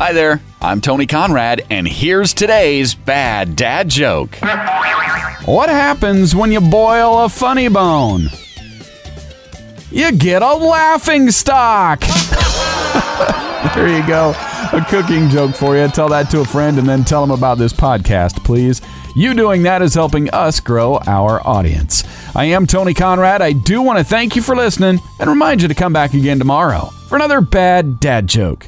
Hi there, I'm Tony Conrad, and here's today's bad dad joke. What happens when you boil a funny bone? You get a laughing stock. there you go. A cooking joke for you. Tell that to a friend and then tell them about this podcast, please. You doing that is helping us grow our audience. I am Tony Conrad. I do want to thank you for listening and remind you to come back again tomorrow for another bad dad joke.